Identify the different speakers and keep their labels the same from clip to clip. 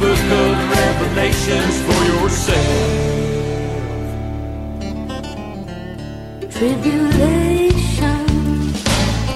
Speaker 1: book of Revelations for yourself.
Speaker 2: Tribulation.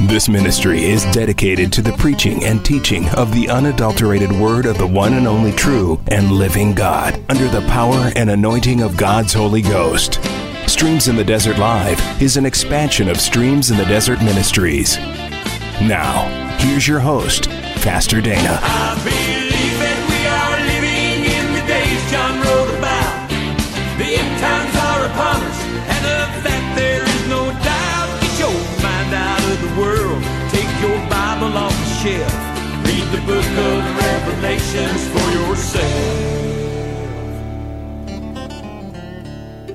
Speaker 3: This ministry is dedicated to the preaching and teaching of the unadulterated word of the one and only true and living God under the power and anointing of God's Holy Ghost. Streams in the Desert Live is an expansion of Streams in the Desert Ministries. Now, here's your host, Pastor Dana.
Speaker 1: For yourself.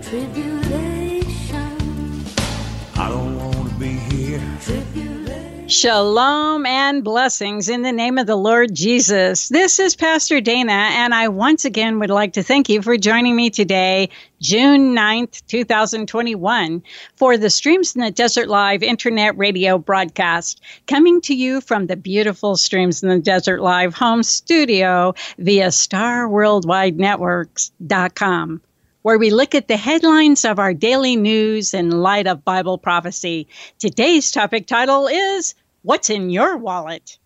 Speaker 2: Tribulation.
Speaker 4: Shalom and blessings in the name of the Lord Jesus. This is Pastor Dana, and I once again would like to thank you for joining me today, June 9th, 2021, for the Streams in the Desert Live internet radio broadcast, coming to you from the beautiful Streams in the Desert Live home studio via starworldwidenetworks.com where we look at the headlines of our daily news in light of Bible prophecy. Today's topic title is What's in Your Wallet?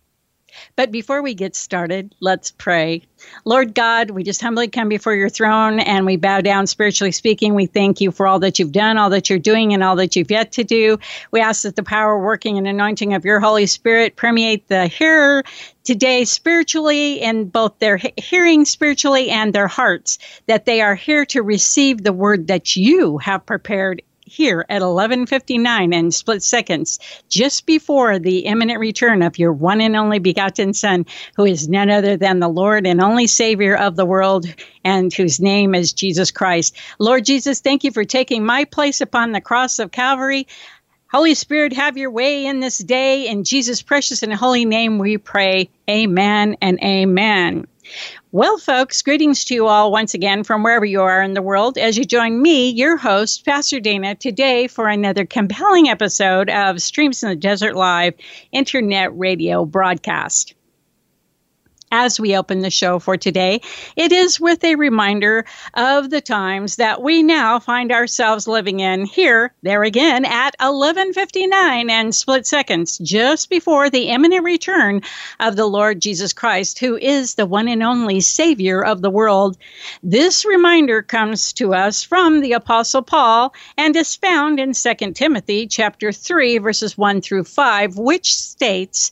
Speaker 4: But before we get started, let's pray. Lord God, we just humbly come before your throne and we bow down spiritually speaking. We thank you for all that you've done, all that you're doing, and all that you've yet to do. We ask that the power, working, and anointing of your Holy Spirit permeate the hearer today spiritually in both their hearing spiritually and their hearts, that they are here to receive the word that you have prepared here at 11:59 and split seconds just before the imminent return of your one and only begotten son who is none other than the Lord and only savior of the world and whose name is Jesus Christ. Lord Jesus, thank you for taking my place upon the cross of Calvary. Holy Spirit, have your way in this day. In Jesus' precious and holy name we pray. Amen and amen. Well, folks, greetings to you all once again from wherever you are in the world as you join me, your host, Pastor Dana, today for another compelling episode of Streams in the Desert Live internet radio broadcast. As we open the show for today, it is with a reminder of the times that we now find ourselves living in here, there again, at 11:59 and split seconds, just before the imminent return of the Lord Jesus Christ, who is the one and only Savior of the world. This reminder comes to us from the Apostle Paul and is found in 2 Timothy chapter 3, verses 1 through 5, which states.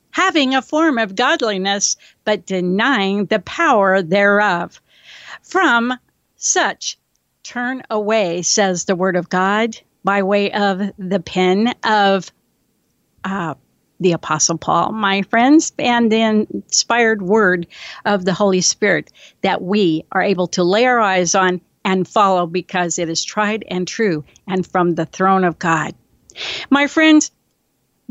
Speaker 4: having a form of godliness, but denying the power thereof. From such turn away, says the word of God, by way of the pen of uh, the Apostle Paul, my friends, and the inspired word of the Holy Spirit that we are able to lay our eyes on and follow because it is tried and true and from the throne of God. My friends,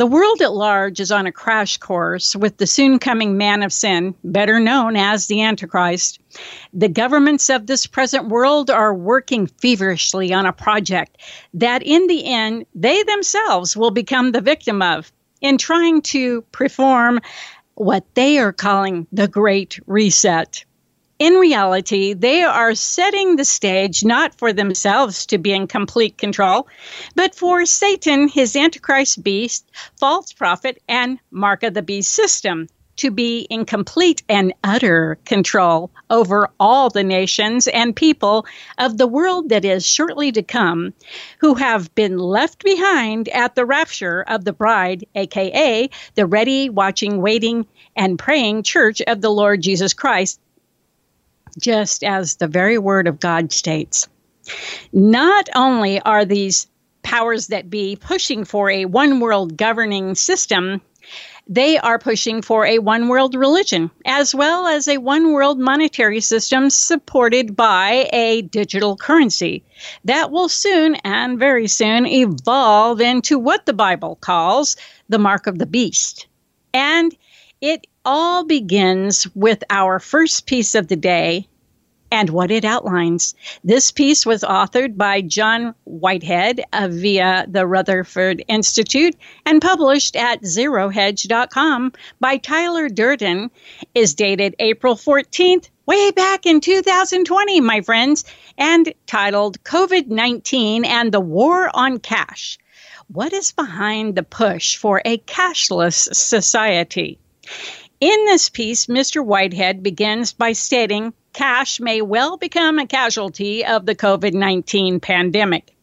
Speaker 4: the world at large is on a crash course with the soon coming man of sin, better known as the Antichrist. The governments of this present world are working feverishly on a project that, in the end, they themselves will become the victim of in trying to perform what they are calling the Great Reset in reality, they are setting the stage not for themselves to be in complete control, but for Satan, his Antichrist beast, false prophet, and mark of the beast system to be in complete and utter control over all the nations and people of the world that is shortly to come, who have been left behind at the rapture of the bride, aka the ready, watching, waiting, and praying church of the Lord Jesus Christ, just as the very word of God states. Not only are these powers that be pushing for a one world governing system they are pushing for a one world religion as well as a one world monetary system supported by a digital currency that will soon and very soon evolve into what the Bible calls the mark of the beast. And it all begins with our first piece of the day and what it outlines. This piece was authored by John Whitehead uh, via the Rutherford Institute and published at zerohedge.com by Tyler Durden, is dated April 14th, way back in 2020, my friends, and titled COVID 19 and the War on Cash. What is behind the push for a cashless society? In this piece, Mr. Whitehead begins by stating cash may well become a casualty of the COVID 19 pandemic.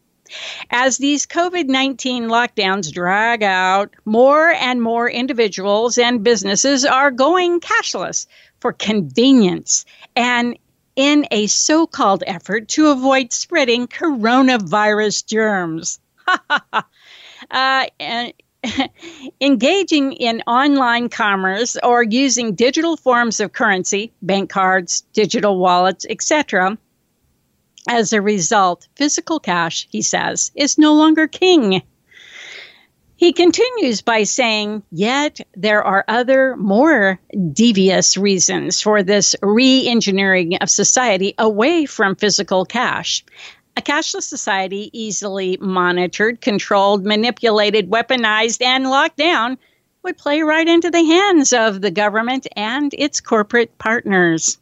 Speaker 4: As these COVID 19 lockdowns drag out, more and more individuals and businesses are going cashless for convenience and in a so called effort to avoid spreading coronavirus germs. uh, and engaging in online commerce or using digital forms of currency, bank cards, digital wallets, etc. As a result, physical cash, he says, is no longer king. He continues by saying, Yet there are other more devious reasons for this re engineering of society away from physical cash. A cashless society, easily monitored, controlled, manipulated, weaponized, and locked down, would play right into the hands of the government and its corporate partners.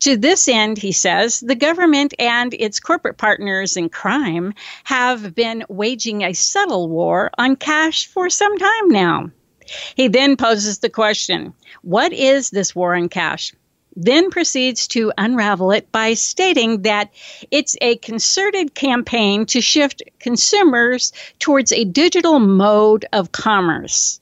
Speaker 4: To this end, he says, the government and its corporate partners in crime have been waging a subtle war on cash for some time now. He then poses the question what is this war on cash? Then proceeds to unravel it by stating that it's a concerted campaign to shift consumers towards a digital mode of commerce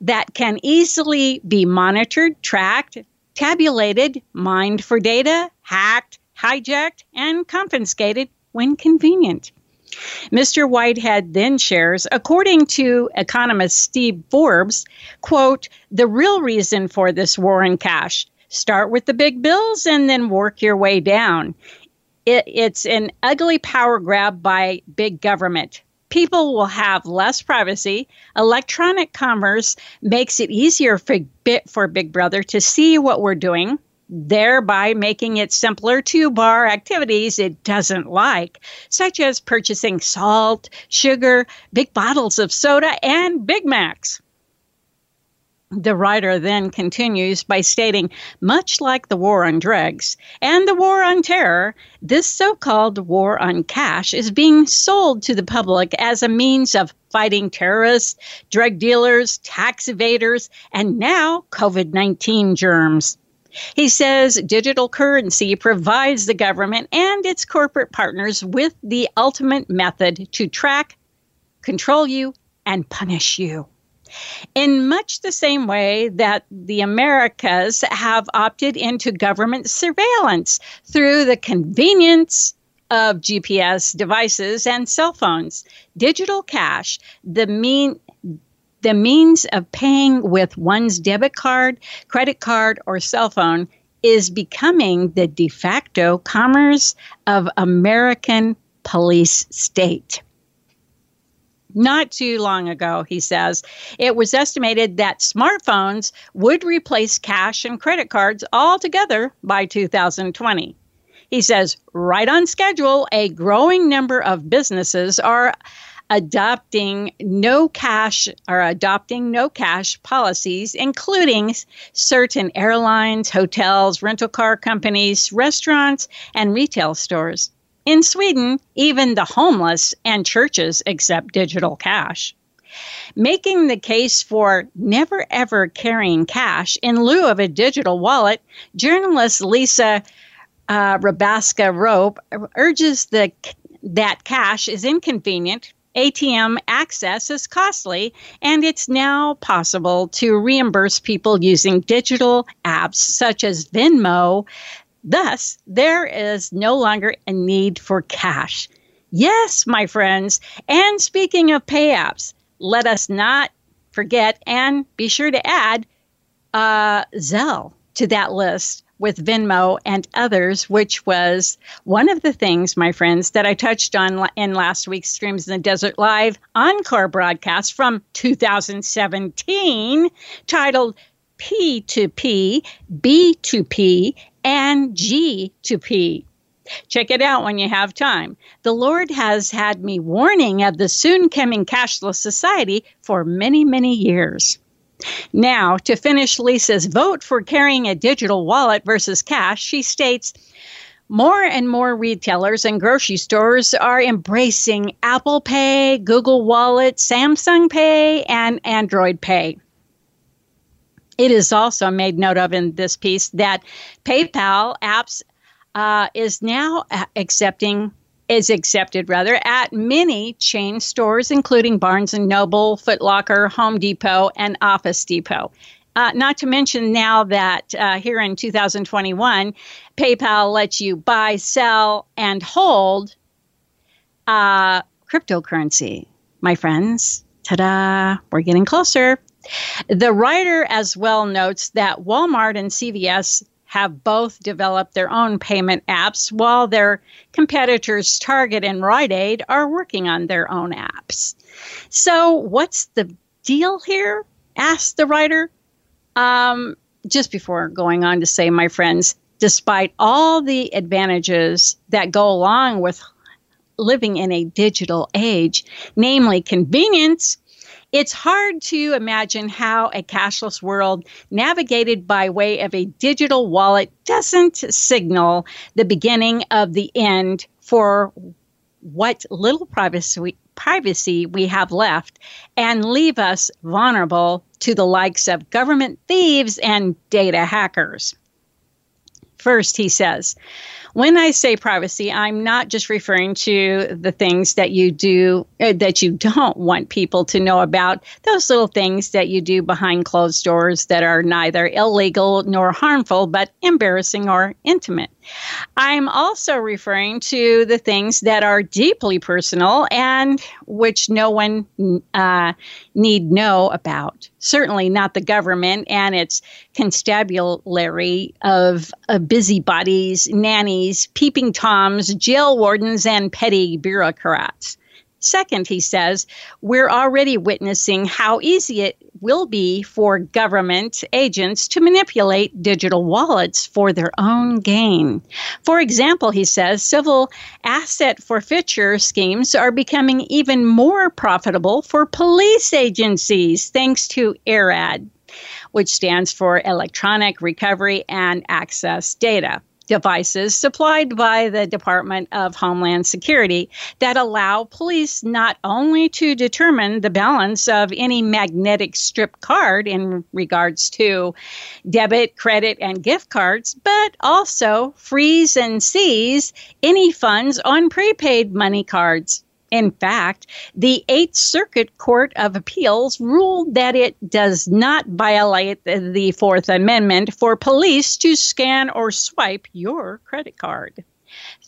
Speaker 4: that can easily be monitored, tracked, tabulated, mined for data, hacked, hijacked, and confiscated when convenient. Mr. Whitehead then shares, according to economist Steve Forbes, quote, the real reason for this war on cash Start with the big bills and then work your way down. It, it's an ugly power grab by big government. People will have less privacy. Electronic commerce makes it easier for, for Big Brother to see what we're doing, thereby making it simpler to bar activities it doesn't like, such as purchasing salt, sugar, big bottles of soda, and Big Macs. The writer then continues by stating much like the war on drugs and the war on terror, this so called war on cash is being sold to the public as a means of fighting terrorists, drug dealers, tax evaders, and now COVID 19 germs. He says digital currency provides the government and its corporate partners with the ultimate method to track, control you, and punish you in much the same way that the Americas have opted into government surveillance through the convenience of GPS devices and cell phones. Digital cash, the mean the means of paying with one's debit card, credit card, or cell phone is becoming the de facto commerce of American police state not too long ago, he says, it was estimated that smartphones would replace cash and credit cards altogether by 2020. He says, right on schedule, a growing number of businesses are adopting no cash or adopting no cash policies, including certain airlines, hotels, rental car companies, restaurants, and retail stores. In Sweden, even the homeless and churches accept digital cash. Making the case for never ever carrying cash in lieu of a digital wallet, journalist Lisa uh, Rabasca Roepe urges the, that cash is inconvenient, ATM access is costly, and it's now possible to reimburse people using digital apps such as Venmo. Thus, there is no longer a need for cash. Yes, my friends. And speaking of pay apps, let us not forget and be sure to add uh, Zelle to that list with Venmo and others, which was one of the things, my friends, that I touched on in last week's Streams in the Desert Live encore broadcast from 2017 titled P2P, B2P, and G to P. Check it out when you have time. The Lord has had me warning of the soon coming cashless society for many, many years. Now, to finish Lisa's vote for carrying a digital wallet versus cash, she states more and more retailers and grocery stores are embracing Apple Pay, Google Wallet, Samsung Pay, and Android Pay. It is also made note of in this piece that PayPal apps uh, is now accepting is accepted rather at many chain stores, including Barnes and Noble, Foot Locker, Home Depot, and Office Depot. Uh, not to mention now that uh, here in 2021, PayPal lets you buy, sell, and hold uh, cryptocurrency. My friends, ta da, we're getting closer. The writer as well notes that Walmart and CVS have both developed their own payment apps while their competitors Target and Rite Aid are working on their own apps. So, what's the deal here? asked the writer. Um, just before going on to say, my friends, despite all the advantages that go along with living in a digital age, namely convenience, it's hard to imagine how a cashless world navigated by way of a digital wallet doesn't signal the beginning of the end for what little privacy privacy we have left and leave us vulnerable to the likes of government thieves and data hackers. First, he says, when I say privacy, I'm not just referring to the things that you do uh, that you don't want people to know about, those little things that you do behind closed doors that are neither illegal nor harmful, but embarrassing or intimate. I'm also referring to the things that are deeply personal and which no one uh, need know about. Certainly not the government and its constabulary of, of busybodies, nannies, peeping toms, jail wardens, and petty bureaucrats. Second, he says, we're already witnessing how easy it will be for government agents to manipulate digital wallets for their own gain. For example, he says, civil asset forfeiture schemes are becoming even more profitable for police agencies thanks to ERAD, which stands for Electronic Recovery and Access Data devices supplied by the Department of Homeland Security that allow police not only to determine the balance of any magnetic strip card in regards to debit, credit, and gift cards, but also freeze and seize any funds on prepaid money cards. In fact, the Eighth Circuit Court of Appeals ruled that it does not violate the Fourth Amendment for police to scan or swipe your credit card.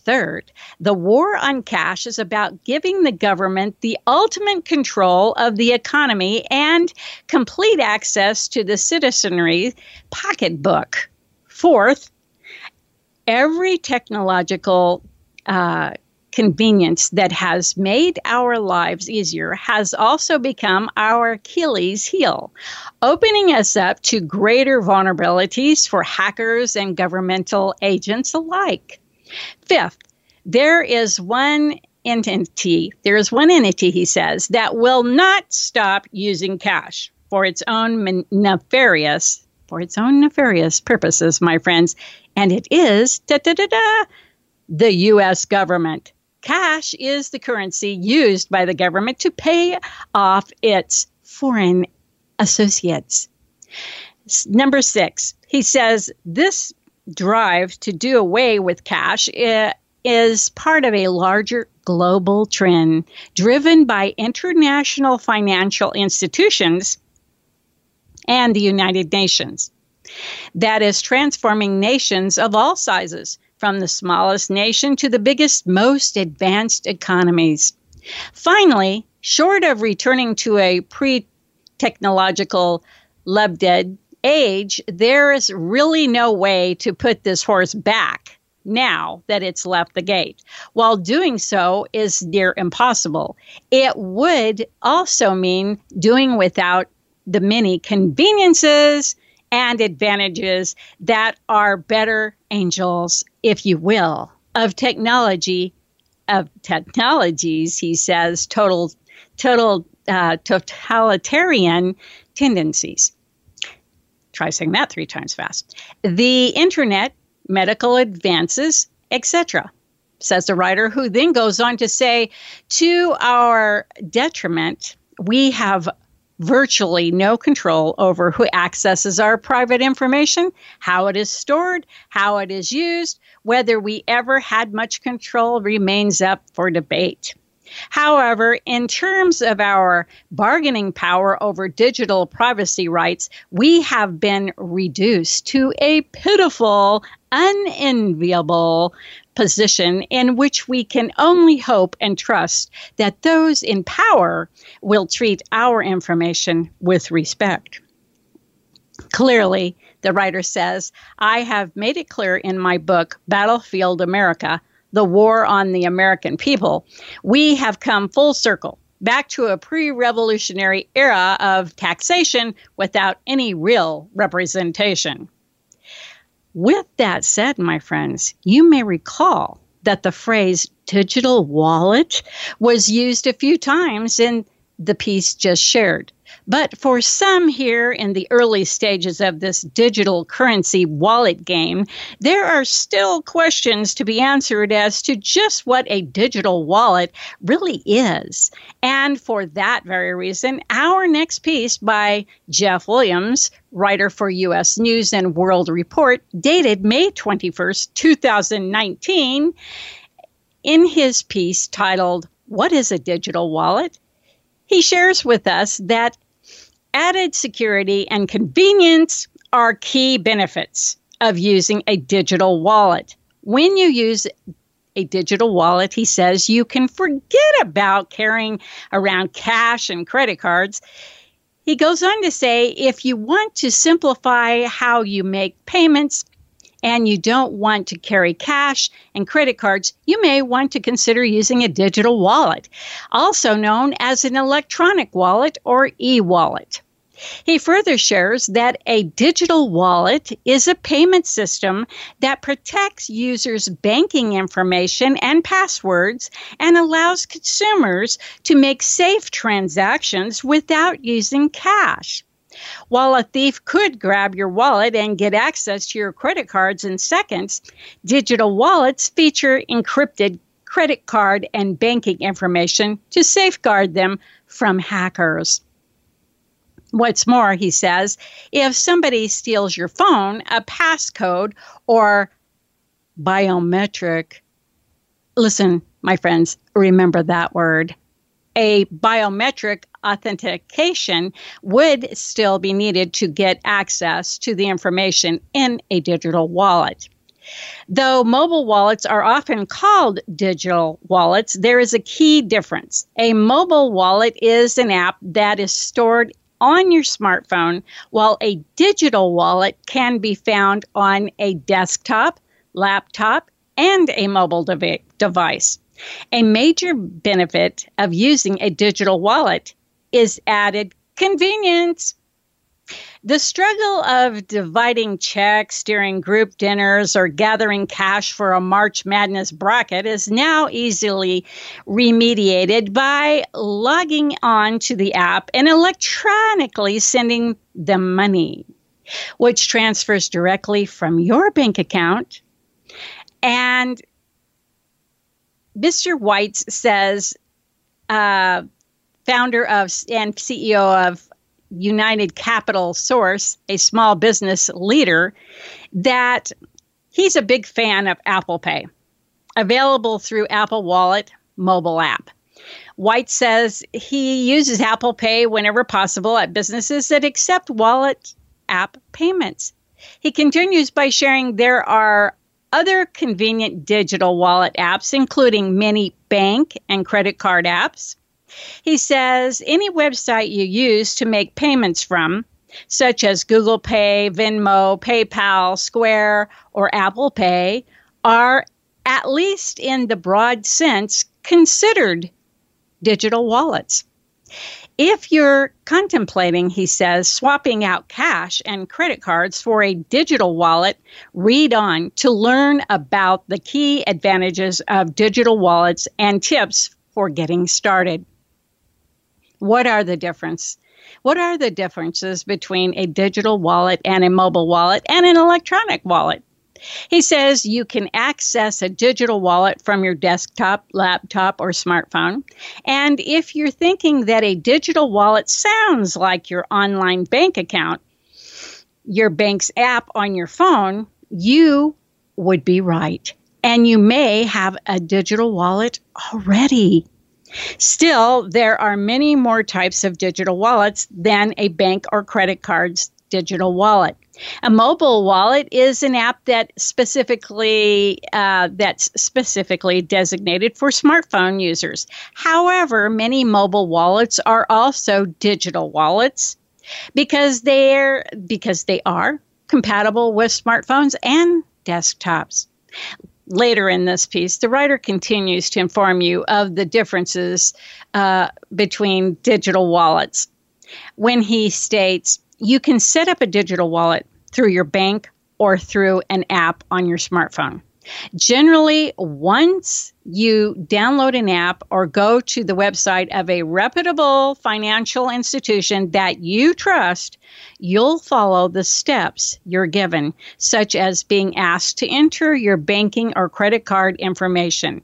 Speaker 4: Third, the war on cash is about giving the government the ultimate control of the economy and complete access to the citizenry pocketbook. Fourth, every technological uh, convenience that has made our lives easier has also become our Achilles heel, opening us up to greater vulnerabilities for hackers and governmental agents alike. Fifth, there is one entity, there is one entity, he says, that will not stop using cash for its own nefarious for its own nefarious purposes, my friends, and it is da da da da the US government. Cash is the currency used by the government to pay off its foreign associates. Number six, he says this drive to do away with cash eh, is part of a larger global trend driven by international financial institutions and the United Nations that is transforming nations of all sizes, from the smallest nation to the biggest, most advanced economies. Finally, short of returning to a pre technological Lebed age, there is really no way to put this horse back now that it's left the gate. While doing so is near impossible, it would also mean doing without the many conveniences and advantages that are better angels, if you will, of technology, of technologies, he says, total, total, uh, totalitarian tendencies. Try saying that three times fast. The internet, medical advances, etc. Says the writer, who then goes on to say, to our detriment, we have virtually no control over who accesses our private information, how it is stored, how it is used, whether we ever had much control remains up for debate. However, in terms of our bargaining power over digital privacy rights, we have been reduced to a pitiful, unenviable position in which we can only hope and trust that those in power will treat our information with respect. Clearly, the writer says, I have made it clear in my book, Battlefield America The War on the American People. We have come full circle back to a pre revolutionary era of taxation without any real representation. With that said, my friends, you may recall that the phrase digital wallet was used a few times in the piece just shared. But for some here in the early stages of this digital currency wallet game, there are still questions to be answered as to just what a digital wallet really is. And for that very reason, our next piece by Jeff Williams, writer for U.S. News and World Report, dated May 21st, 2019, in his piece titled, What is a Digital Wallet? He shares with us that added security and convenience are key benefits of using a digital wallet. When you use a digital wallet, he says you can forget about carrying around cash and credit cards. He goes on to say if you want to simplify how you make payments, and you don't want to carry cash and credit cards, you may want to consider using a digital wallet, also known as an electronic wallet or e wallet. He further shares that a digital wallet is a payment system that protects users' banking information and passwords and allows consumers to make safe transactions without using cash. While a thief could grab your wallet and get access to your credit cards in seconds, digital wallets feature encrypted credit card and banking information to safeguard them from hackers. What's more, he says, if somebody steals your phone, a passcode or biometric, listen, my friends, remember that word a biometric authentication would still be needed to get access to the information in a digital wallet. Though mobile wallets are often called digital wallets, there is a key difference. A mobile wallet is an app that is stored on your smartphone, while a digital wallet can be found on a desktop, laptop, and a mobile dev- device. A major benefit of using a digital wallet is added convenience. The struggle of dividing checks during group dinners or gathering cash for a March Madness bracket is now easily remediated by logging on to the app and electronically sending the money, which transfers directly from your bank account and Mr. Weitz says, uh, founder of and CEO of United Capital Source, a small business leader, that he's a big fan of Apple Pay, available through Apple Wallet mobile app. White says he uses Apple Pay whenever possible at businesses that accept wallet app payments. He continues by sharing there are other convenient digital wallet apps, including many bank and credit card apps. He says any website you use to make payments from, such as Google Pay, Venmo, PayPal, Square, or Apple Pay, are, at least in the broad sense, considered digital wallets. If you're contemplating, he says, swapping out cash and credit cards for a digital wallet, read on to learn about the key advantages of digital wallets and tips for getting started. What are the difference? What are the differences between a digital wallet and a mobile wallet and an electronic wallet? He says you can access a digital wallet from your desktop, laptop, or smartphone. And if you're thinking that a digital wallet sounds like your online bank account, your bank's app on your phone, you would be right. And you may have a digital wallet already. Still, there are many more types of digital wallets than a bank or credit card's digital wallet. A mobile wallet is an app that specifically uh, that's specifically designated for smartphone users. However, many mobile wallets are also digital wallets because they're because they are compatible with smartphones and desktops. Later in this piece, the writer continues to inform you of the differences uh, between digital wallets when he states you can set up a digital wallet through your bank or through an app on your smartphone. Generally, once you download an app or go to the website of a reputable financial institution that you trust, you'll follow the steps you're given, such as being asked to enter your banking or credit card information.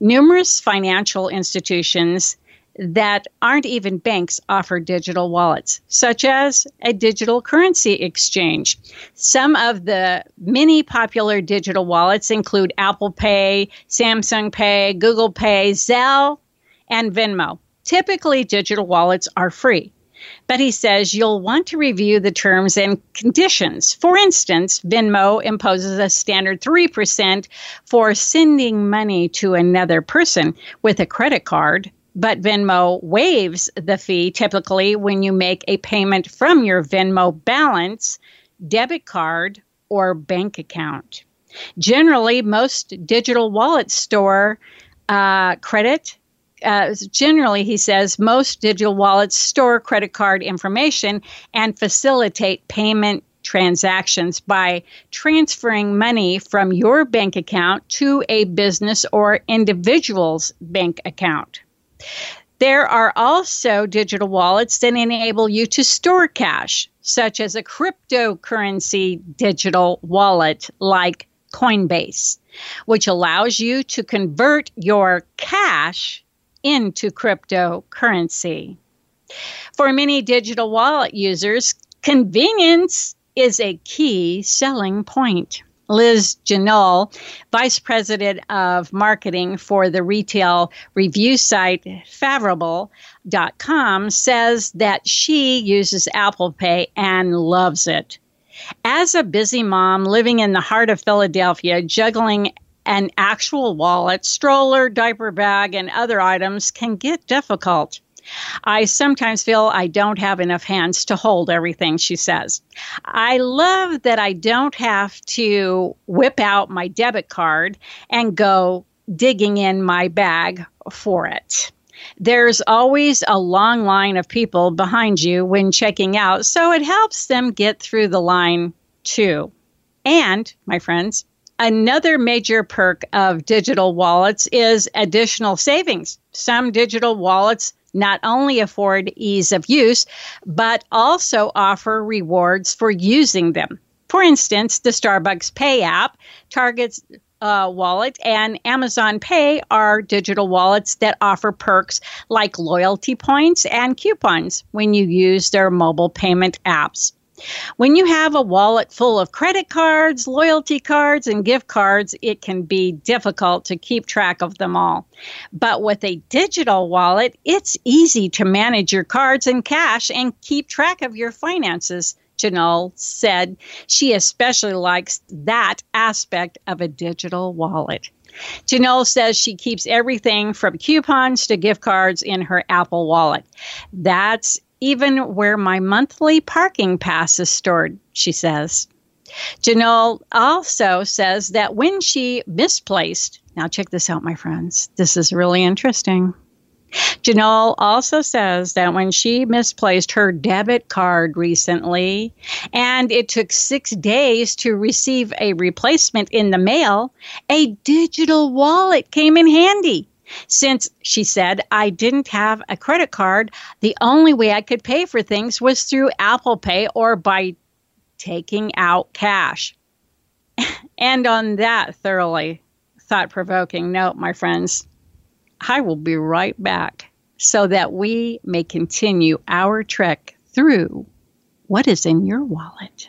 Speaker 4: Numerous financial institutions that aren't even banks offer digital wallets, such as a digital currency exchange. Some of the many popular digital wallets include Apple Pay, Samsung Pay, Google Pay, Zelle, and Venmo. Typically, digital wallets are free. But he says you'll want to review the terms and conditions. For instance, Venmo imposes a standard 3% for sending money to another person with a credit card but Venmo waives the fee typically when you make a payment from your Venmo balance, debit card, or bank account. Generally, most digital wallets store uh, credit. Uh, generally, he says most digital wallets store credit card information and facilitate payment transactions by transferring money from your bank account to a business or individual's bank account. There are also digital wallets that enable you to store cash, such as a cryptocurrency digital wallet like Coinbase, which allows you to convert your cash into cryptocurrency. For many digital wallet users, convenience is a key selling point. Liz Janoul, Vice President of Marketing for the retail review site Faveable.com, says that she uses Apple Pay and loves it. As a busy mom living in the heart of Philadelphia, juggling an actual wallet, stroller, diaper bag, and other items can get difficult. I sometimes feel I don't have enough hands to hold everything, she says. I love that I don't have to whip out my debit card and go digging in my bag for it. There's always a long line of people behind you when checking out, so it helps them get through the line too. And, my friends, Another major perk of digital wallets is additional savings. Some digital wallets not only afford ease of use, but also offer rewards for using them. For instance, the Starbucks Pay app targets
Speaker 5: uh, wallet and Amazon Pay are digital wallets that offer perks like loyalty points and coupons when you use their mobile payment apps. When you have a wallet full of credit cards, loyalty cards, and gift cards, it can be difficult to keep track of them all. But with a digital wallet, it's easy to manage your cards and cash and keep track of your finances. Janelle said she especially likes that aspect of a digital wallet. Janelle says she keeps everything from coupons to gift cards in her Apple wallet. That's even where my monthly parking pass is stored, she says. Janelle also says that when she misplaced, now check this out, my friends, this is really interesting. Janelle also says that when she misplaced her debit card recently and it took six days to receive a replacement in the mail, a digital wallet came in handy. Since she said I didn't have a credit card, the only way I could pay for things was through Apple Pay or by taking out cash. and on that thoroughly thought provoking note, my friends, I will be right back so that we may continue our trek through what is in your wallet.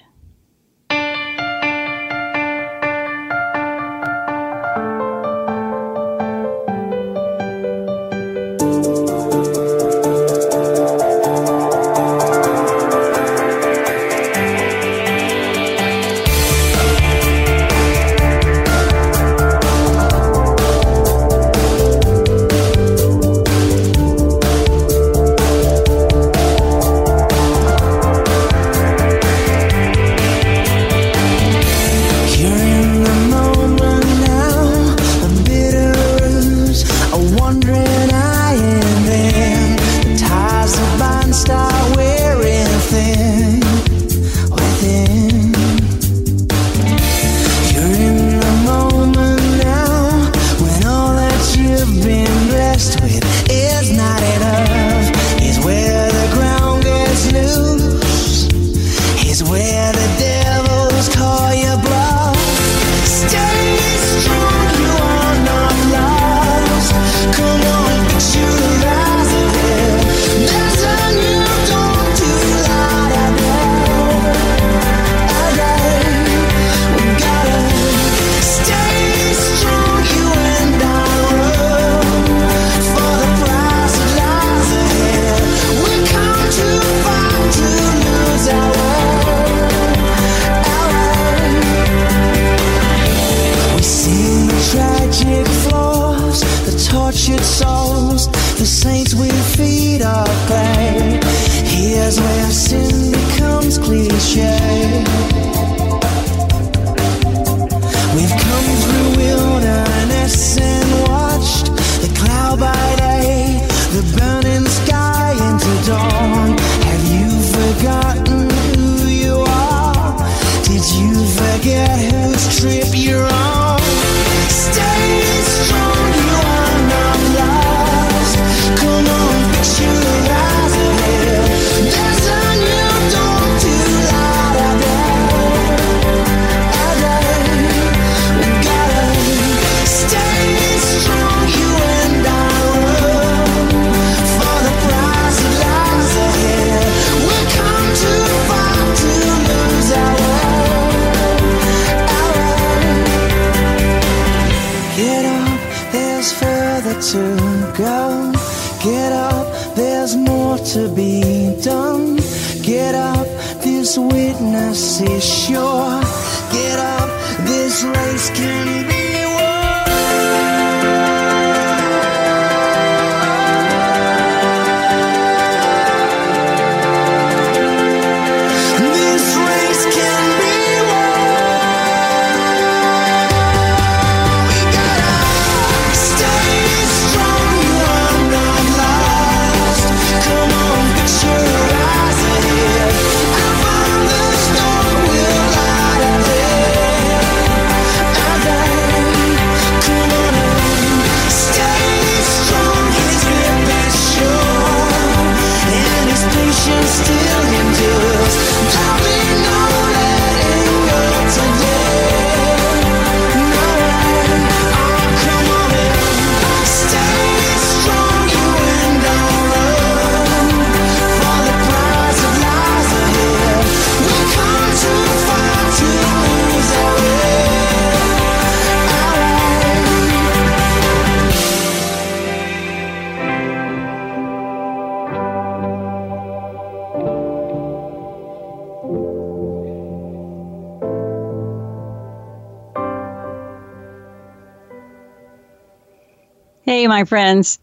Speaker 4: Hey, my friends,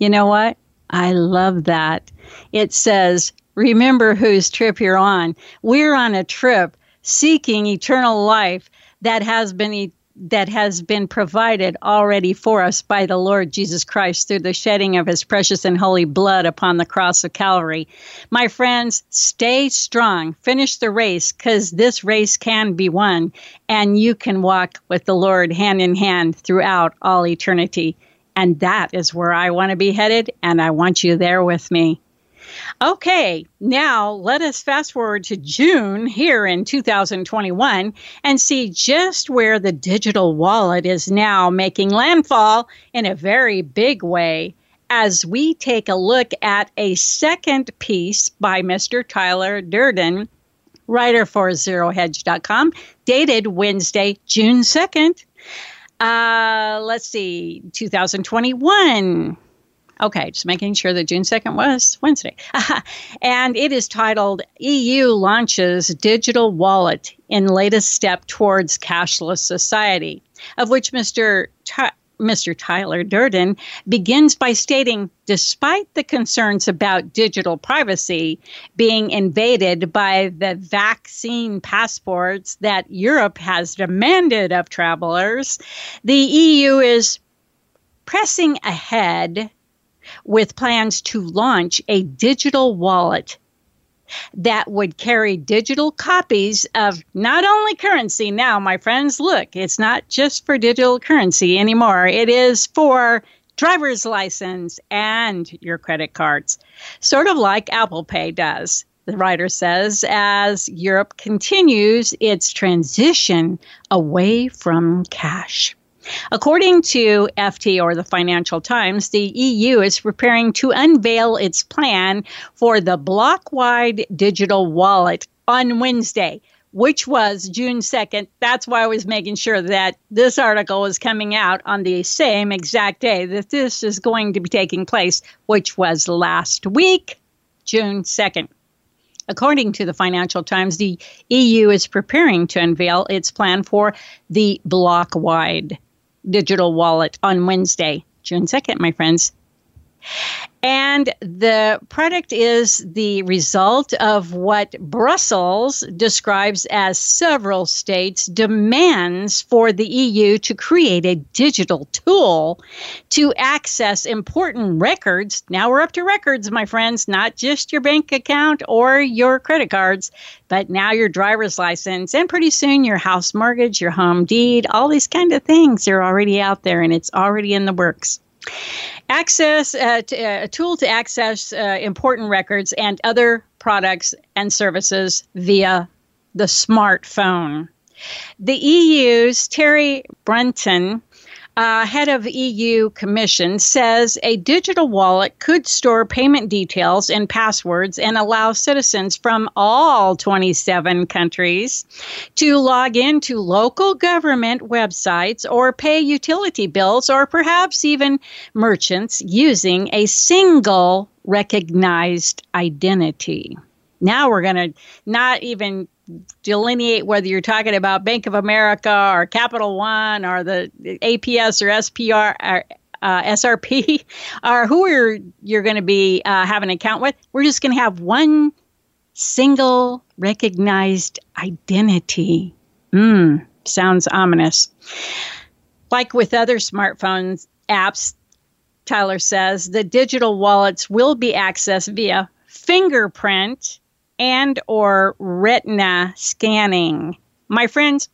Speaker 4: you know what? I love that. It says, remember whose trip you're on. We're on a trip seeking eternal life that has been that has been provided already for us by the Lord Jesus Christ through the shedding of his precious and holy blood upon the cross of Calvary. My friends, stay strong. Finish the race cuz this race can be won and you can walk with the Lord hand in hand throughout all eternity. And that is where I want to be headed and I want you there with me. Okay, now let us fast forward to June here in 2021 and see just where the digital wallet is now making landfall in a very big way as we take a look at a second piece by Mr. Tyler Durden, writer for ZeroHedge.com, dated Wednesday, June 2nd. Uh, let's see, 2021. Okay, just making sure that June 2nd was Wednesday. and it is titled EU Launches Digital Wallet in Latest Step Towards Cashless Society, of which Mr. Mr. Tyler Durden begins by stating despite the concerns about digital privacy being invaded by the vaccine passports that Europe has demanded of travelers, the EU is pressing ahead with plans to launch a digital wallet that would carry digital copies of not only currency now, my friends, look, it's not just for digital currency anymore, it is for driver's license and your credit cards, sort of like Apple Pay does. The writer says, as Europe continues its transition away from cash. According to FT or the Financial Times, the EU is preparing to unveil its plan for the bloc wide digital wallet on Wednesday, which was June 2nd. That's why I was making sure that this article was coming out on the same exact day that this is going to be taking place, which was last week, June 2nd. According to the Financial Times, the EU is preparing to unveil its plan for the bloc wide digital wallet on Wednesday, June 2nd, my friends. And the product is the result of what Brussels describes as several states' demands for the EU to create a digital tool to access important records. Now we're up to records, my friends, not just your bank account or your credit cards, but now your driver's license and pretty soon your house mortgage, your home deed, all these kind of things are already out there and it's already in the works. Access uh, to, uh, a tool to access uh, important records and other products and services via the smartphone. The EU's Terry Brunton uh, head of EU Commission, says a digital wallet could store payment details and passwords and allow citizens from all 27 countries to log into local government websites or pay utility bills or perhaps even merchants using a single recognized identity. Now we're going to not even delineate whether you're talking about Bank of America or Capital One or the APS or SPR or uh, SRP or who are you're going to be uh, have an account with. We're just going to have one single recognized identity. Hmm, sounds ominous. Like with other smartphones apps, Tyler says the digital wallets will be accessed via fingerprint and or retina scanning. My friends,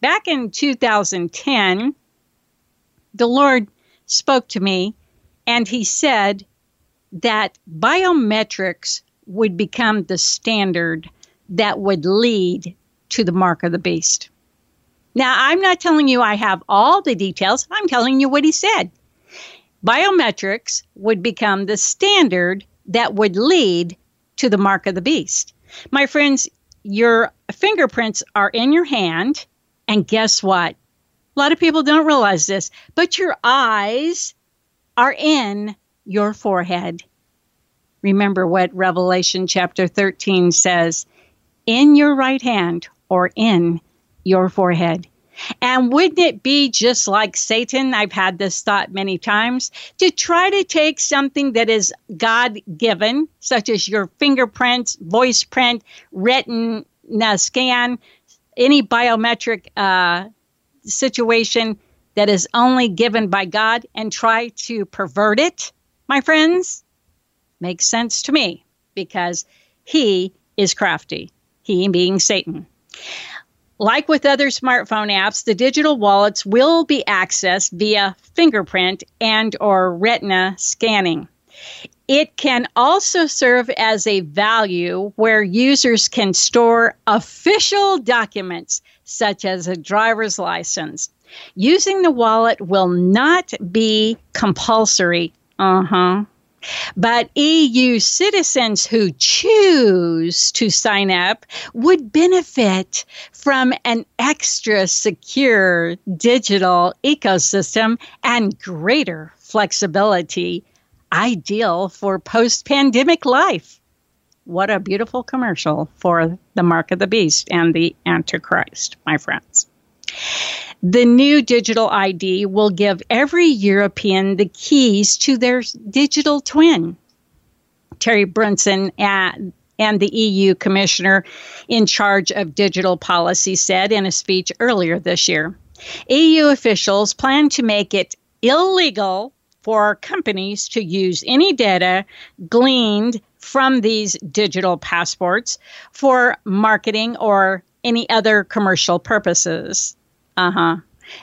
Speaker 4: back in 2010, the Lord spoke to me and he said that biometrics would become the standard that would lead to the mark of the beast. Now, I'm not telling you I have all the details. I'm telling you what he said. Biometrics would become the standard that would lead to the mark of the beast. My friends, your fingerprints are in your hand, and guess what? A lot of people don't realize this, but your eyes are in your forehead. Remember what Revelation chapter 13 says in your right hand or in your forehead. And wouldn't it be just like Satan? I've had this thought many times to try to take something that is God given, such as your fingerprints, voice print, retina scan, any biometric uh, situation that is only given by God, and try to pervert it, my friends, makes sense to me because he is crafty, he being Satan. Like with other smartphone apps, the digital wallets will be accessed via fingerprint and or retina scanning. It can also serve as a value where users can store official documents such as a driver's license. Using the wallet will not be compulsory. Uh-huh. But EU citizens who choose to sign up would benefit from an extra secure digital ecosystem and greater flexibility, ideal for post pandemic life. What a beautiful commercial for the mark of the beast and the Antichrist, my friends. The new digital ID will give every European the keys to their digital twin. Terry Brunson and, and the EU commissioner in charge of digital policy said in a speech earlier this year. EU officials plan to make it illegal for companies to use any data gleaned from these digital passports for marketing or any other commercial purposes. Uh huh.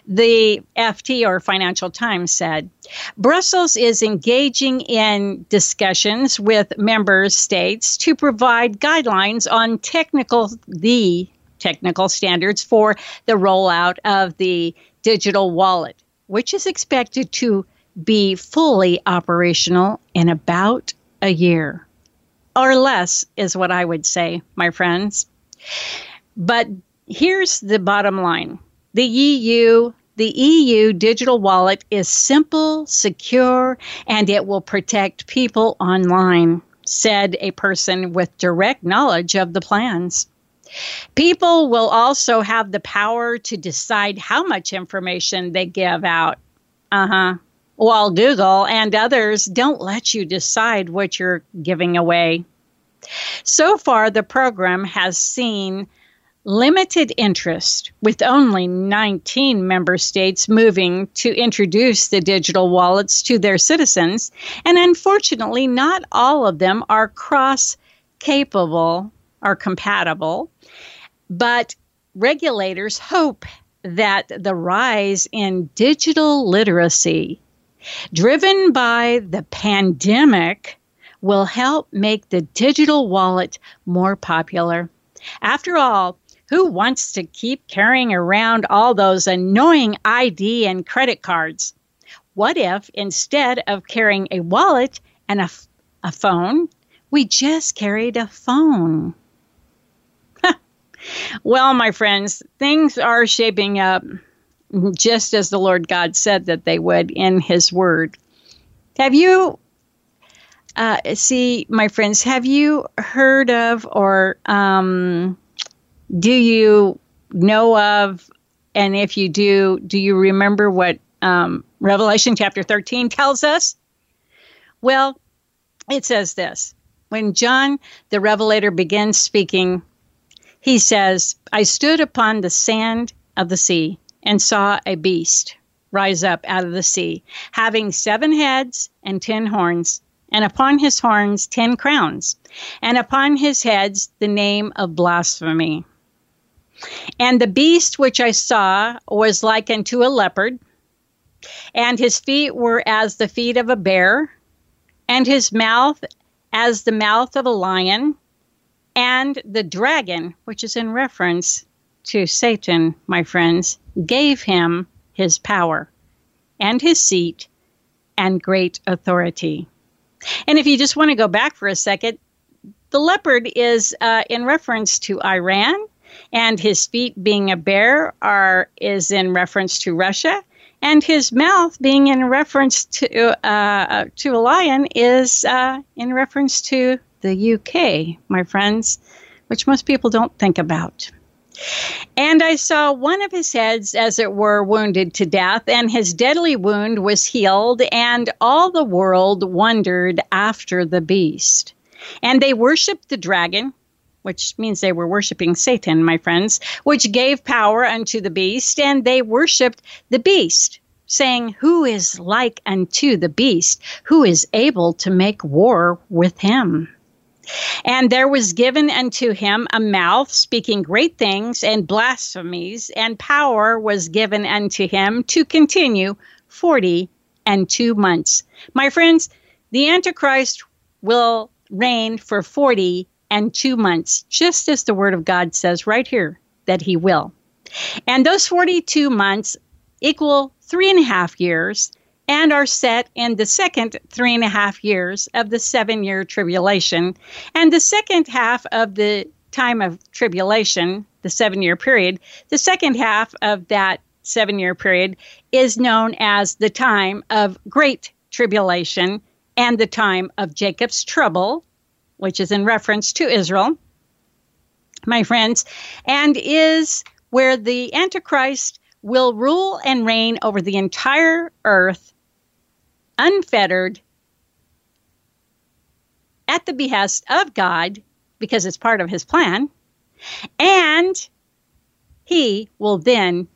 Speaker 4: The FT or Financial Times said Brussels is engaging in discussions with member states to provide guidelines on technical the technical standards for the rollout of the digital wallet, which is expected to be fully operational in about a year or less is what I would say, my friends. But here's the bottom line the EU, the EU digital wallet is simple, secure, and it will protect people online, said a person with direct knowledge of the plans. People will also have the power to decide how much information they give out. Uh huh. While Google and others don't let you decide what you're giving away. So far, the program has seen limited interest, with only 19 member states moving to introduce the digital wallets to their citizens, and unfortunately, not all of them are cross capable or compatible. But regulators hope that the rise in digital literacy, driven by the pandemic, will help make the digital wallet more popular. After all, who wants to keep carrying around all those annoying ID and credit cards? What if instead of carrying a wallet and a, a phone, we just carried a phone? well, my friends, things are shaping up just as the Lord God said that they would in His Word. Have you, uh, see, my friends, have you heard of or um, do you know of, and if you do, do you remember what um, Revelation chapter 13 tells us? Well, it says this when John the Revelator begins speaking, he says, I stood upon the sand of the sea and saw a beast rise up out of the sea, having seven heads and ten horns, and upon his horns ten crowns, and upon his heads the name of blasphemy. And the beast which I saw was like unto a leopard, and his feet were as the feet of a bear, and his mouth as the mouth of a lion, and the dragon, which is in reference to Satan, my friends, gave him his power and his seat and great authority. And if you just want to go back for a second, the leopard is uh, in reference to Iran and his feet being a bear are is in reference to Russia, and his mouth being in reference to uh, to a lion is uh, in reference to the UK, my friends, which most people don't think about. And I saw one of his heads, as it were, wounded to death, and his deadly wound was healed, and all the world wondered after the beast. And they worshiped the dragon, which means they were worshiping Satan, my friends, which gave power unto the beast, and they worshiped the beast, saying, Who is like unto the beast? Who is able to make war with him? And there was given unto him a mouth speaking great things and blasphemies, and power was given unto him to continue forty and two months. My friends, the Antichrist will reign for forty and two months, just as the Word of God says right here that he will. And those 42 months equal three and a half years and are set in the second three and a half years of the seven year tribulation. And the second half of the time of tribulation, the seven year period, the second half of that seven year period is known as the time of great tribulation and the time of Jacob's trouble which is in reference to Israel, my friends, and is where the Antichrist will rule and reign over the entire earth unfettered at the behest of God because it's part of his plan. And he will then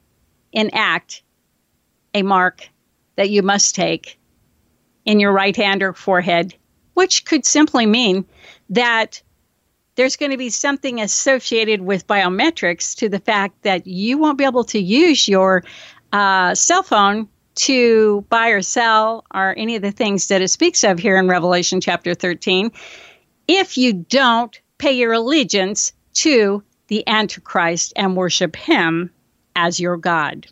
Speaker 4: enact a mark that you must take in your right hand or forehead, which could simply mean that there's going to be something associated with biometrics to the fact that you won't be able to use your uh, cell phone to buy or sell or any of the things that it speaks of here in Revelation chapter 13 if you don't pay your allegiance to the Antichrist and worship him as your God.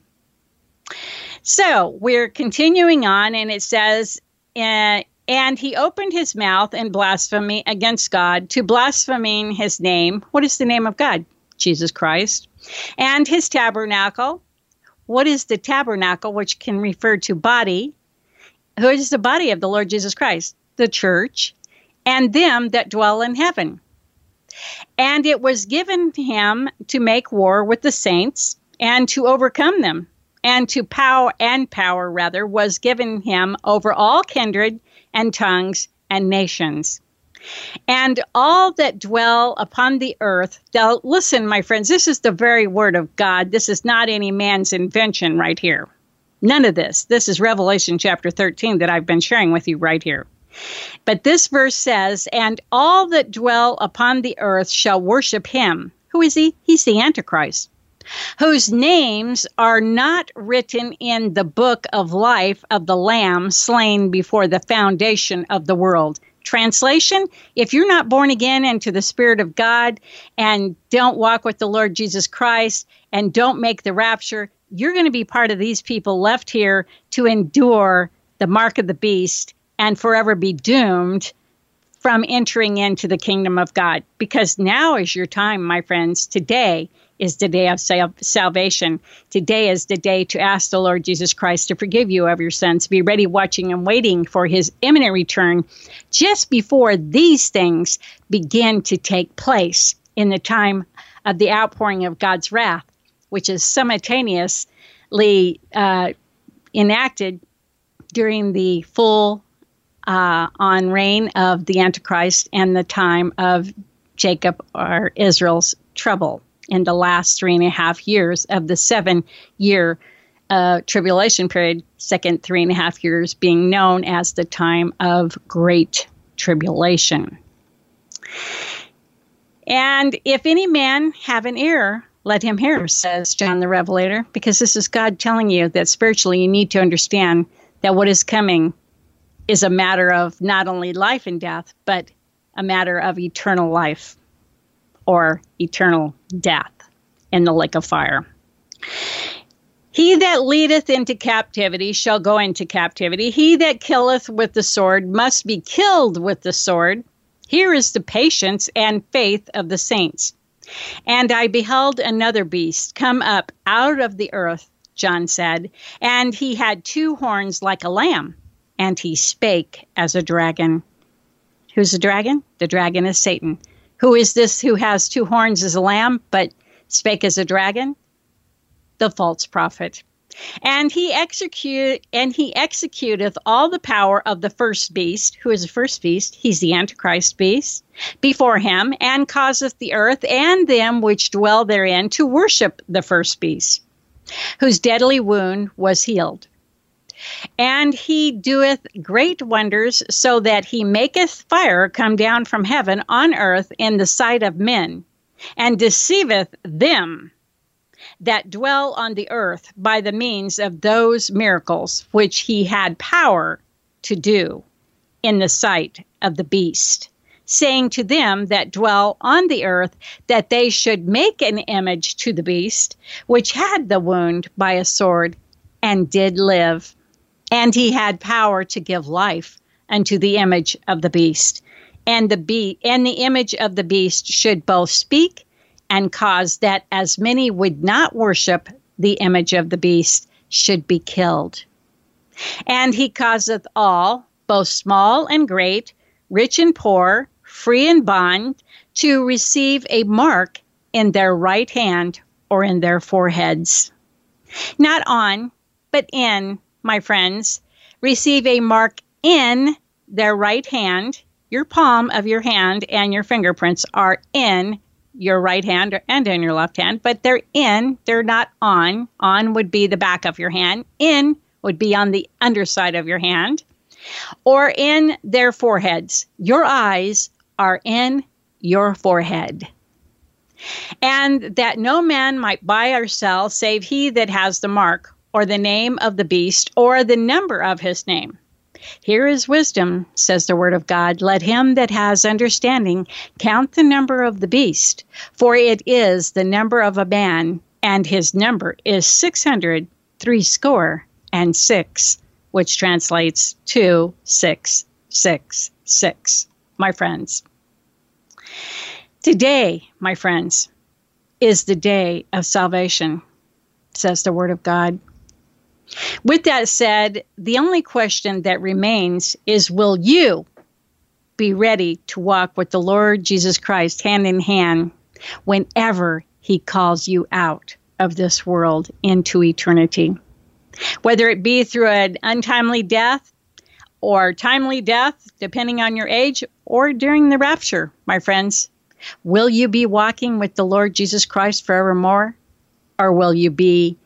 Speaker 4: So we're continuing on, and it says, uh, and he opened his mouth in blasphemy against God to blaspheming his name. What is the name of God? Jesus Christ. And his tabernacle. What is the tabernacle, which can refer to body? Who is the body of the Lord Jesus Christ? The church. And them that dwell in heaven. And it was given him to make war with the saints and to overcome them. And to power and power rather was given him over all kindred and tongues and nations. And all that dwell upon the earth, now listen, my friends, this is the very word of God. This is not any man's invention right here. None of this. This is Revelation chapter 13 that I've been sharing with you right here. But this verse says, And all that dwell upon the earth shall worship him. Who is he? He's the Antichrist whose names are not written in the book of life of the Lamb slain before the foundation of the world. Translation If you're not born again into the Spirit of God and don't walk with the Lord Jesus Christ and don't make the rapture, you're going to be part of these people left here to endure the mark of the beast and forever be doomed from entering into the kingdom of God. Because now is your time, my friends. Today is the day of sal- salvation. Today is the day to ask the Lord Jesus Christ to forgive you of your sins. Be ready, watching, and waiting for his imminent return just before these things begin to take place in the time of the outpouring of God's wrath, which is simultaneously uh, enacted during the full uh, on reign of the Antichrist and the time of Jacob or Israel's trouble in the last three and a half years of the seven year uh, tribulation period, second three and a half years being known as the time of great tribulation. And if any man have an ear, let him hear, says John the Revelator, because this is God telling you that spiritually you need to understand that what is coming is a matter of not only life and death, but a matter of eternal life or eternal death in the lake of fire. He that leadeth into captivity shall go into captivity. He that killeth with the sword must be killed with the sword. Here is the patience and faith of the saints. And I beheld another beast come up out of the earth, John said, and he had two horns like a lamb, and he spake as a dragon. Who's the dragon? The dragon is Satan. Who is this who has two horns as a lamb? But spake as a dragon, the false prophet. And he execute and he executeth all the power of the first beast, who is the first beast, he's the Antichrist beast, before him, and causeth the earth and them which dwell therein to worship the first beast, whose deadly wound was healed. And he doeth great wonders, so that he maketh fire come down from heaven on earth in the sight of men, and deceiveth them that dwell on the earth by the means of those miracles which he had power to do in the sight of the beast, saying to them that dwell on the earth that they should make an image to the beast, which had the wound by a sword and did live. And he had power to give life unto the image of the beast. And the be- and the image of the beast should both speak and cause that as many would not worship the image of the beast should be killed. And he causeth all, both small and great, rich and poor, free and bond, to receive a mark in their right hand or in their foreheads. Not on, but in, my friends, receive a mark in their right hand. Your palm of your hand and your fingerprints are in your right hand and in your left hand, but they're in, they're not on. On would be the back of your hand, in would be on the underside of your hand, or in their foreheads. Your eyes are in your forehead. And that no man might buy or sell save he that has the mark, or the name of the beast, or the number of his name. Here is wisdom, says the word of God. Let him that has understanding count the number of the beast, for it is the number of a man, and his number is six hundred three score and six, which translates to six, six, six. My friends. Today, my friends, is the day of salvation, says the word of God. With that said, the only question that remains is will you be ready to walk with the Lord Jesus Christ hand in hand whenever he calls you out of this world into eternity? Whether it be through an untimely death or timely death, depending on your age, or during the rapture, my friends, will you be walking with the Lord Jesus Christ forevermore? Or will you be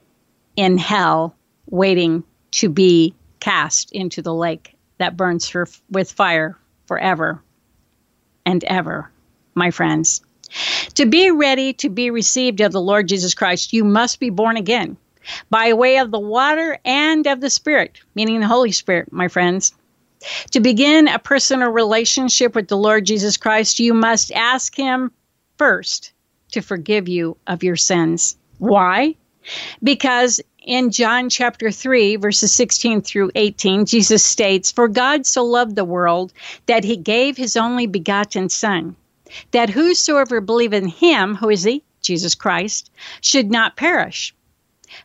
Speaker 4: in hell waiting to be cast into the lake that burns for, with fire forever and ever, my friends. To be ready to be received of the Lord Jesus Christ, you must be born again by way of the water and of the Spirit, meaning the Holy Spirit, my friends. To begin a personal relationship with the Lord Jesus Christ, you must ask Him first to forgive you of your sins. Why? Because in John chapter 3, verses 16 through 18, Jesus states, For God so loved the world that he gave his only begotten Son, that whosoever believe in him, who is he? Jesus Christ, should not perish,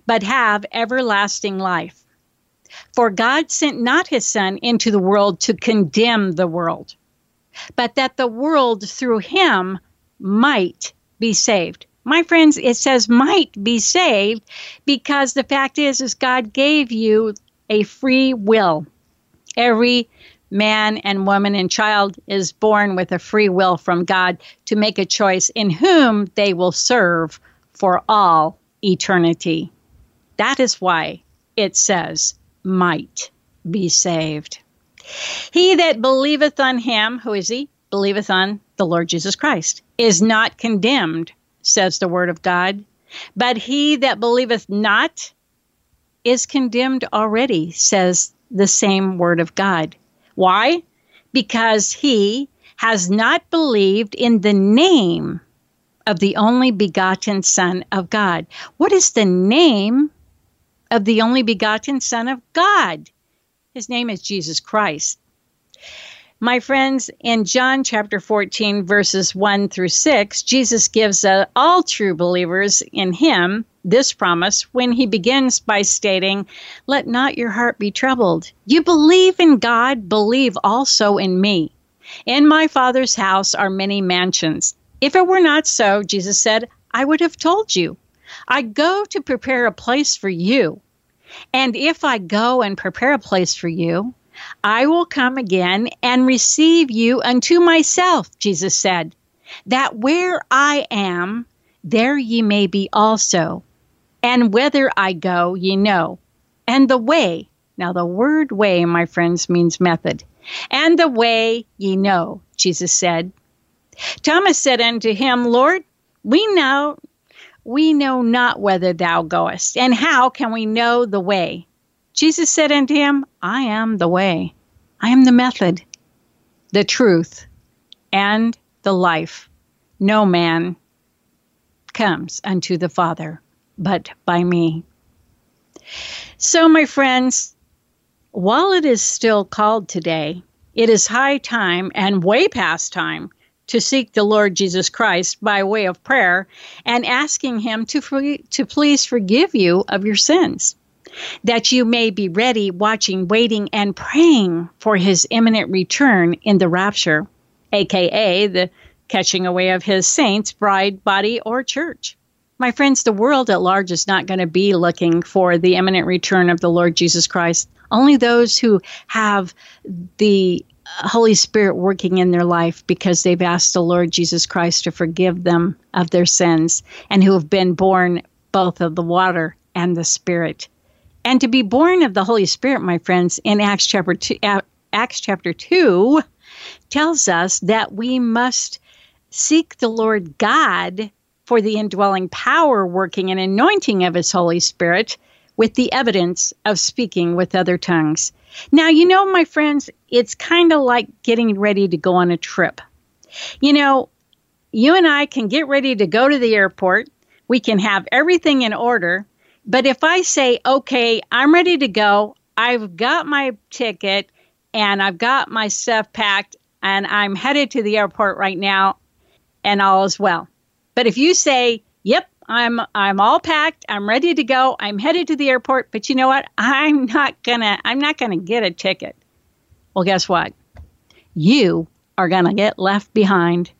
Speaker 4: but have everlasting life. For God sent not his Son into the world to condemn the world, but that the world through him might be saved. My friends, it says might be saved because the fact is is God gave you a free will. Every man and woman and child is born with a free will from God to make a choice in whom they will serve for all eternity. That is why it says might be saved. He that believeth on him, who is he? Believeth on the Lord Jesus Christ, is not condemned says the word of God. But he that believeth not is condemned already, says the same word of God. Why? Because he has not believed in the name of the only begotten Son of God. What is the name of the only begotten Son of God? His name is Jesus Christ. My friends, in John chapter 14, verses 1 through 6, Jesus gives uh, all true believers in him this promise when he begins by stating, Let not your heart be troubled. You believe in God, believe also in me. In my Father's house are many mansions. If it were not so, Jesus said, I would have told you. I go to prepare a place for you. And if I go and prepare a place for you, I will come again and receive you unto myself, Jesus said, that where I am, there ye may be also. And whither I go, ye know. And the way, now the word way, my friends, means method. And the way ye know, Jesus said. Thomas said unto him, Lord, we know we know not whither thou goest, and how can we know the way? Jesus said unto him, I am the way, I am the method, the truth, and the life. No man comes unto the Father but by me. So, my friends, while it is still called today, it is high time and way past time to seek the Lord Jesus Christ by way of prayer and asking Him to, to please forgive you of your sins, that you may be ready, watching, waiting, and praying for His imminent return in the rapture, aka the catching away of His saints, bride, body, or church. My friends, the world at large is not going to be looking for the imminent return of the Lord Jesus Christ. Only those who have the Holy Spirit working in their life because they've asked the Lord Jesus Christ to forgive them of their sins and who have been born both of the water and the Spirit. And to be born of the Holy Spirit, my friends, in Acts chapter 2, uh, Acts chapter 2 tells us that we must seek the Lord God for the indwelling power, working, and anointing of His Holy Spirit with the evidence of speaking with other tongues. Now, you know, my friends, it's kind of like getting ready to go on a trip. You know, you and I can get ready to go to the airport, we can have everything in order. But if I say, okay, I'm ready to go, I've got my ticket and I've got my stuff packed and I'm headed to the airport right now and all is well. But if you say, yep, I'm I'm all packed. I'm ready to go. I'm headed to the airport, but you know what? I'm not to I'm not to get a ticket. Well, guess what? You are to get left behind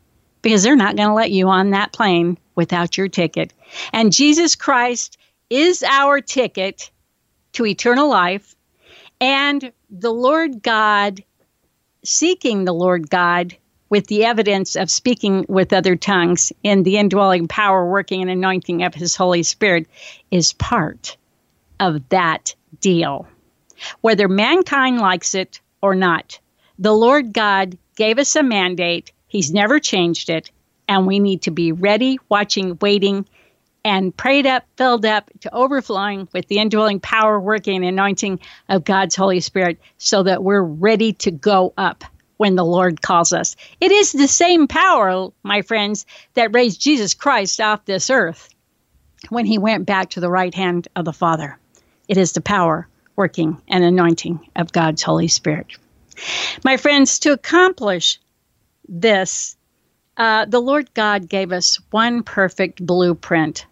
Speaker 4: because they're not to let you on that plane without your ticket. And Jesus Christ is our ticket to eternal life. And the Lord God, seeking the Lord God, with the evidence of speaking with other tongues in the indwelling power, working, and anointing of His Holy Spirit is part of that deal. Whether mankind likes it or not, the Lord God gave us a mandate. He's never changed it. And we need to be ready, watching, waiting, and prayed up, filled up to overflowing with the indwelling power, working, and anointing of God's Holy Spirit so that we're ready to go up when the Lord calls us. It is the same power, my friends, that raised Jesus Christ off this earth when he went back to the right hand of the Father. It is the power, working, and anointing of God's Holy Spirit. My friends, to accomplish this, uh, the Lord God gave us one perfect blueprint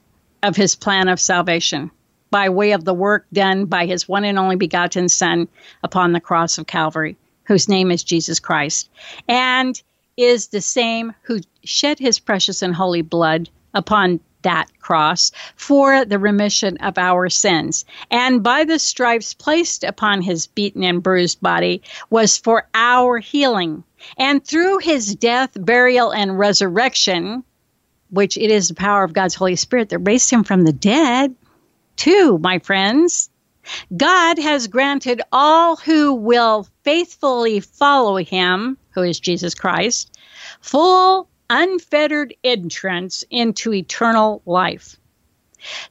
Speaker 4: of his plan of salvation by way of the work done by his one and only begotten Son upon the cross of Calvary whose name is Jesus Christ, and is the same who shed his precious and holy blood upon that cross for the remission of our sins. And by the stripes placed upon his beaten and bruised body was for our healing. And through his death, burial, and resurrection, which it is the power of God's Holy Spirit that raised him from the dead, too, my friends, God has granted all who will faithfully follow him, who is Jesus Christ, full, unfettered entrance into eternal life.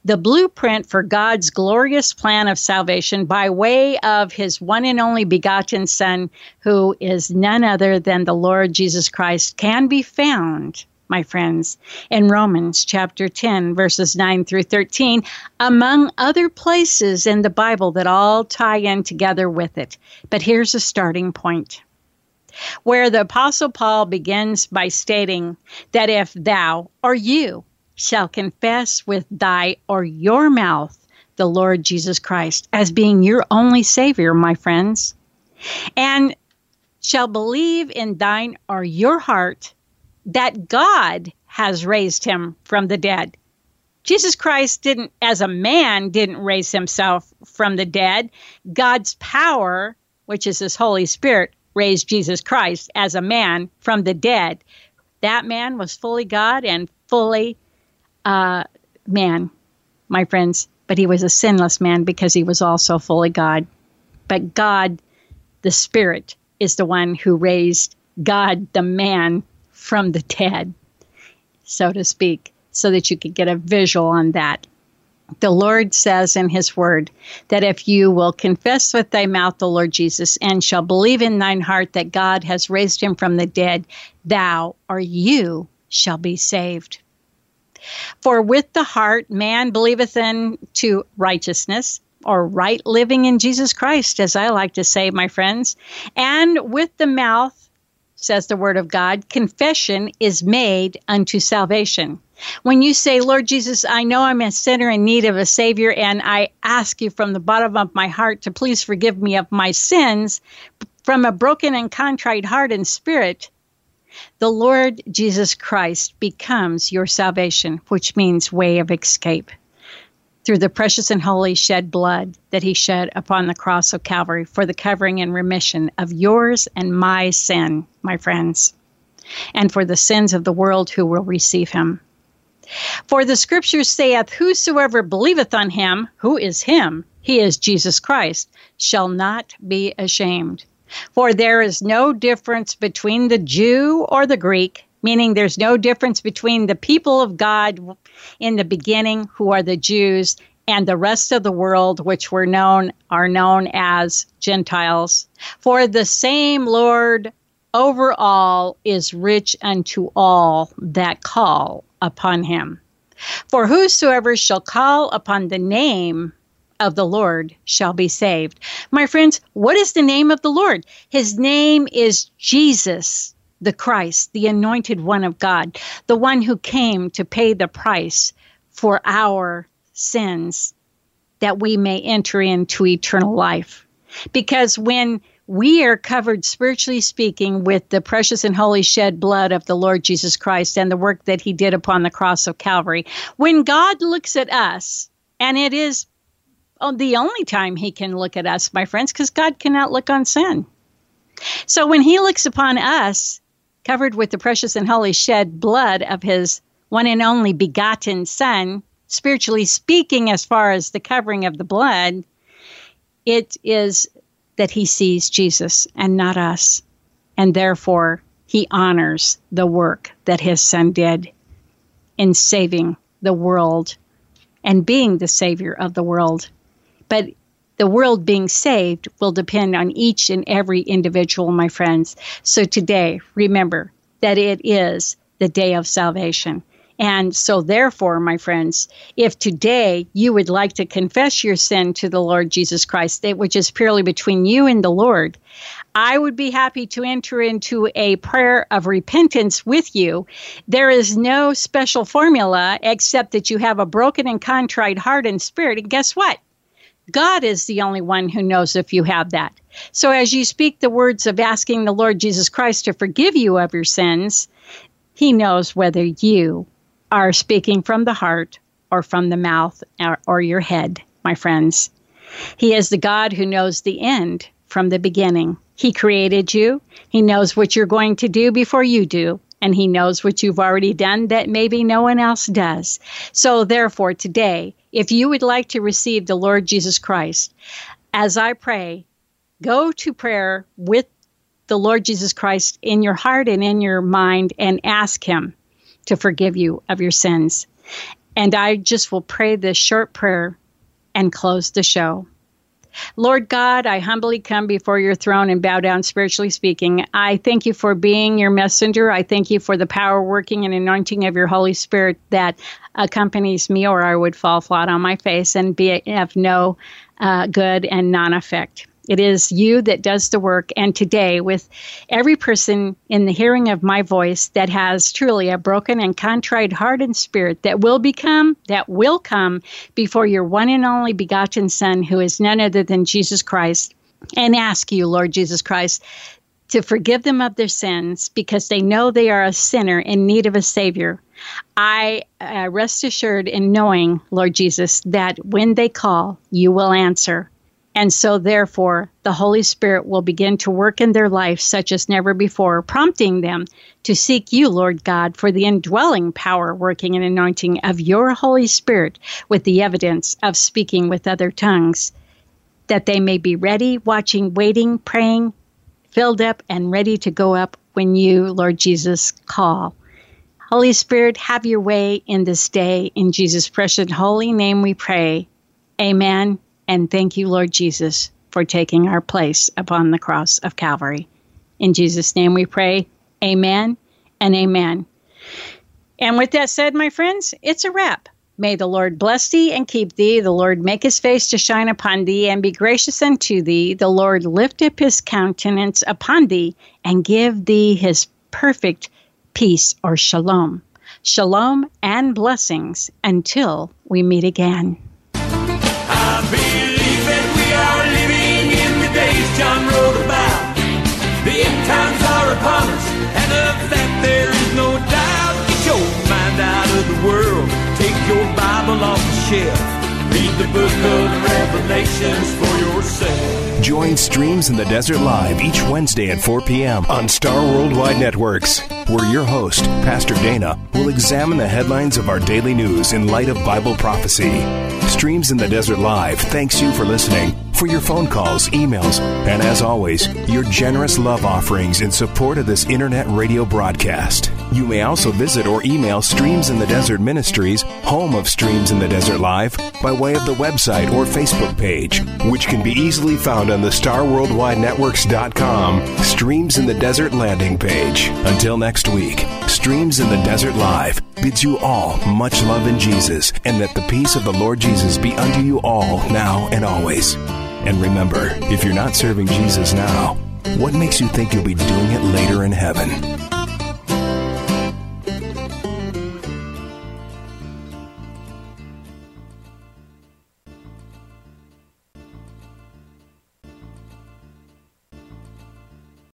Speaker 4: The blueprint for God's glorious plan of salvation by way of his one and only begotten Son, who is none other than the Lord Jesus Christ, can be found my friends, in Romans chapter 10, verses 9 through 13, among other places in the Bible that all tie in together with it. But here's a starting point where the Apostle Paul begins by stating that if thou or you shall confess with thy or your mouth the Lord Jesus Christ as being your only Savior, my friends, and shall believe in thine or your heart that God has raised him from the dead. Jesus Christ didn't, as a man, didn't raise himself from the dead. God's power, which is his Holy Spirit, raised Jesus Christ as a man from the dead. That man was fully God and fully uh, man, my friends, but he was a sinless man because he was also fully God. But God, the Spirit, is the one who raised God, the man, from the dead, so to speak, so that you could get a visual on that. The Lord says in His Word that if you will confess with thy mouth the Lord Jesus and shall believe in thine heart that God has raised him from the dead, thou or you shall be saved. For with the heart man believeth unto righteousness, or right living in Jesus Christ, as I like to say, my friends. And with the mouth, says the word of God, confession is made unto salvation. When you say, Lord Jesus, I know I'm a sinner in need of a Savior, and I ask you from the bottom of my heart to please forgive me of my sins from a broken and contrite heart and spirit, the Lord Jesus Christ becomes your salvation, which means way of escape. Through the precious and holy shed blood that he shed upon the cross of Calvary for the covering and remission of yours and my sin, my friends, and for the sins of the world who will receive him. For the scripture saith, Whosoever believeth on him, who is him, he is Jesus Christ, shall not be ashamed. For there is no difference between the Jew or the Greek, meaning there's no difference between the people of God in the beginning, who are the Jews, and the rest of the world, which were known are known as Gentiles. For the same Lord over all is rich unto all that call upon him. For whosoever shall call upon the name of the Lord shall be saved. My friends, what is the name of the Lord? His name is Jesus, the Christ, the anointed one of God, the one who came to pay the price for our sins that we may enter into eternal life. Because when we are covered, spiritually speaking, with the precious and holy shed blood of the Lord Jesus Christ and the work that he did upon the cross of Calvary. When God looks at us, and it is oh, the only time he can look at us, my friends, because God cannot look on sin. So when he looks upon us, covered with the precious and holy shed blood of his one and only begotten Son, spiritually speaking, as far as the covering of the blood, it is that he sees Jesus and not us. And therefore, he honors the work that his Son did in saving the world and being the Savior of the world. But the world being saved will depend on each and every individual, my friends. So today, remember that it is the day of salvation. And so, therefore, my friends, if today you would like to confess your sin to the Lord Jesus Christ, which is purely between you and the Lord, I would be happy to enter into a prayer of repentance with you. There is no special formula except that you have a broken and contrite heart and spirit. And guess what? God is the only one who knows if you have that. So as you speak the words of asking the Lord Jesus Christ to forgive you of your sins, he knows whether you are speaking from the heart or from the mouth or, or your head, my friends. He is the God who knows the end from the beginning. He created you. He knows what you're going to do before you do and he knows what you've already done that maybe no one else does. So, therefore, today, if you would like to receive the Lord Jesus Christ, as I pray, go to prayer with the Lord Jesus Christ in your heart and in your mind and ask him to forgive you of your sins. And I just will pray this short prayer and close the show. Lord God, I humbly come before your throne and bow down spiritually speaking. I thank you for being your messenger. I thank you for the power working and anointing of your Holy Spirit that accompanies me, or I would fall flat on my face and be of no uh, good and non effect. It is you that does the work. And today, with every person in the hearing of my voice that has truly a broken and contrite heart and spirit that will become, that will come before your one and only begotten Son, who is none other than Jesus Christ, and ask you, Lord Jesus Christ, to forgive them of their sins because they know they are a sinner in need of a Savior. I uh, rest assured in knowing, Lord Jesus, that when they call, you will answer. And so, therefore, the Holy Spirit will begin to work in their life such as never before, prompting them to seek you, Lord God, for the indwelling power, working and anointing of your Holy Spirit with the evidence of speaking with other tongues, that they may be ready, watching, waiting, praying, filled up, and ready to go up when you, Lord Jesus, call. Holy Spirit, have your way in this day. In Jesus' precious holy name we pray. Amen. And thank you, Lord Jesus, for taking our place upon the cross of Calvary. In Jesus' name we pray. Amen and amen. And with that said, my friends, it's a wrap. May the Lord bless thee and keep thee. The Lord make his face to shine upon thee and be gracious unto thee. The Lord lift up his countenance upon thee and give thee his perfect peace or shalom. Shalom and blessings until we meet again.
Speaker 1: John wrote about. The end times are upon us, and of that there is no doubt. Get your mind out of the world, take your Bible off the shelf. Read the book of Revelations for yourself.
Speaker 3: Join Streams in the Desert Live each Wednesday at 4 p.m. on Star Worldwide Networks, where your host, Pastor Dana, will examine the headlines of our daily news in light of Bible prophecy. Streams in the Desert Live thanks you for listening, for your phone calls, emails, and as always, your generous love offerings in support of this internet radio broadcast. You may also visit or email Streams in the Desert Ministries, home of Streams in the Desert Live, by way of the website or Facebook page, which can be easily found on the StarWorldWideNetworks.com Streams in the Desert landing page. Until next week, Streams in the Desert Live bids you all much love in Jesus, and that the peace of the Lord Jesus be unto you all now and always. And remember, if you're not serving Jesus now, what makes you think you'll be doing it later in heaven?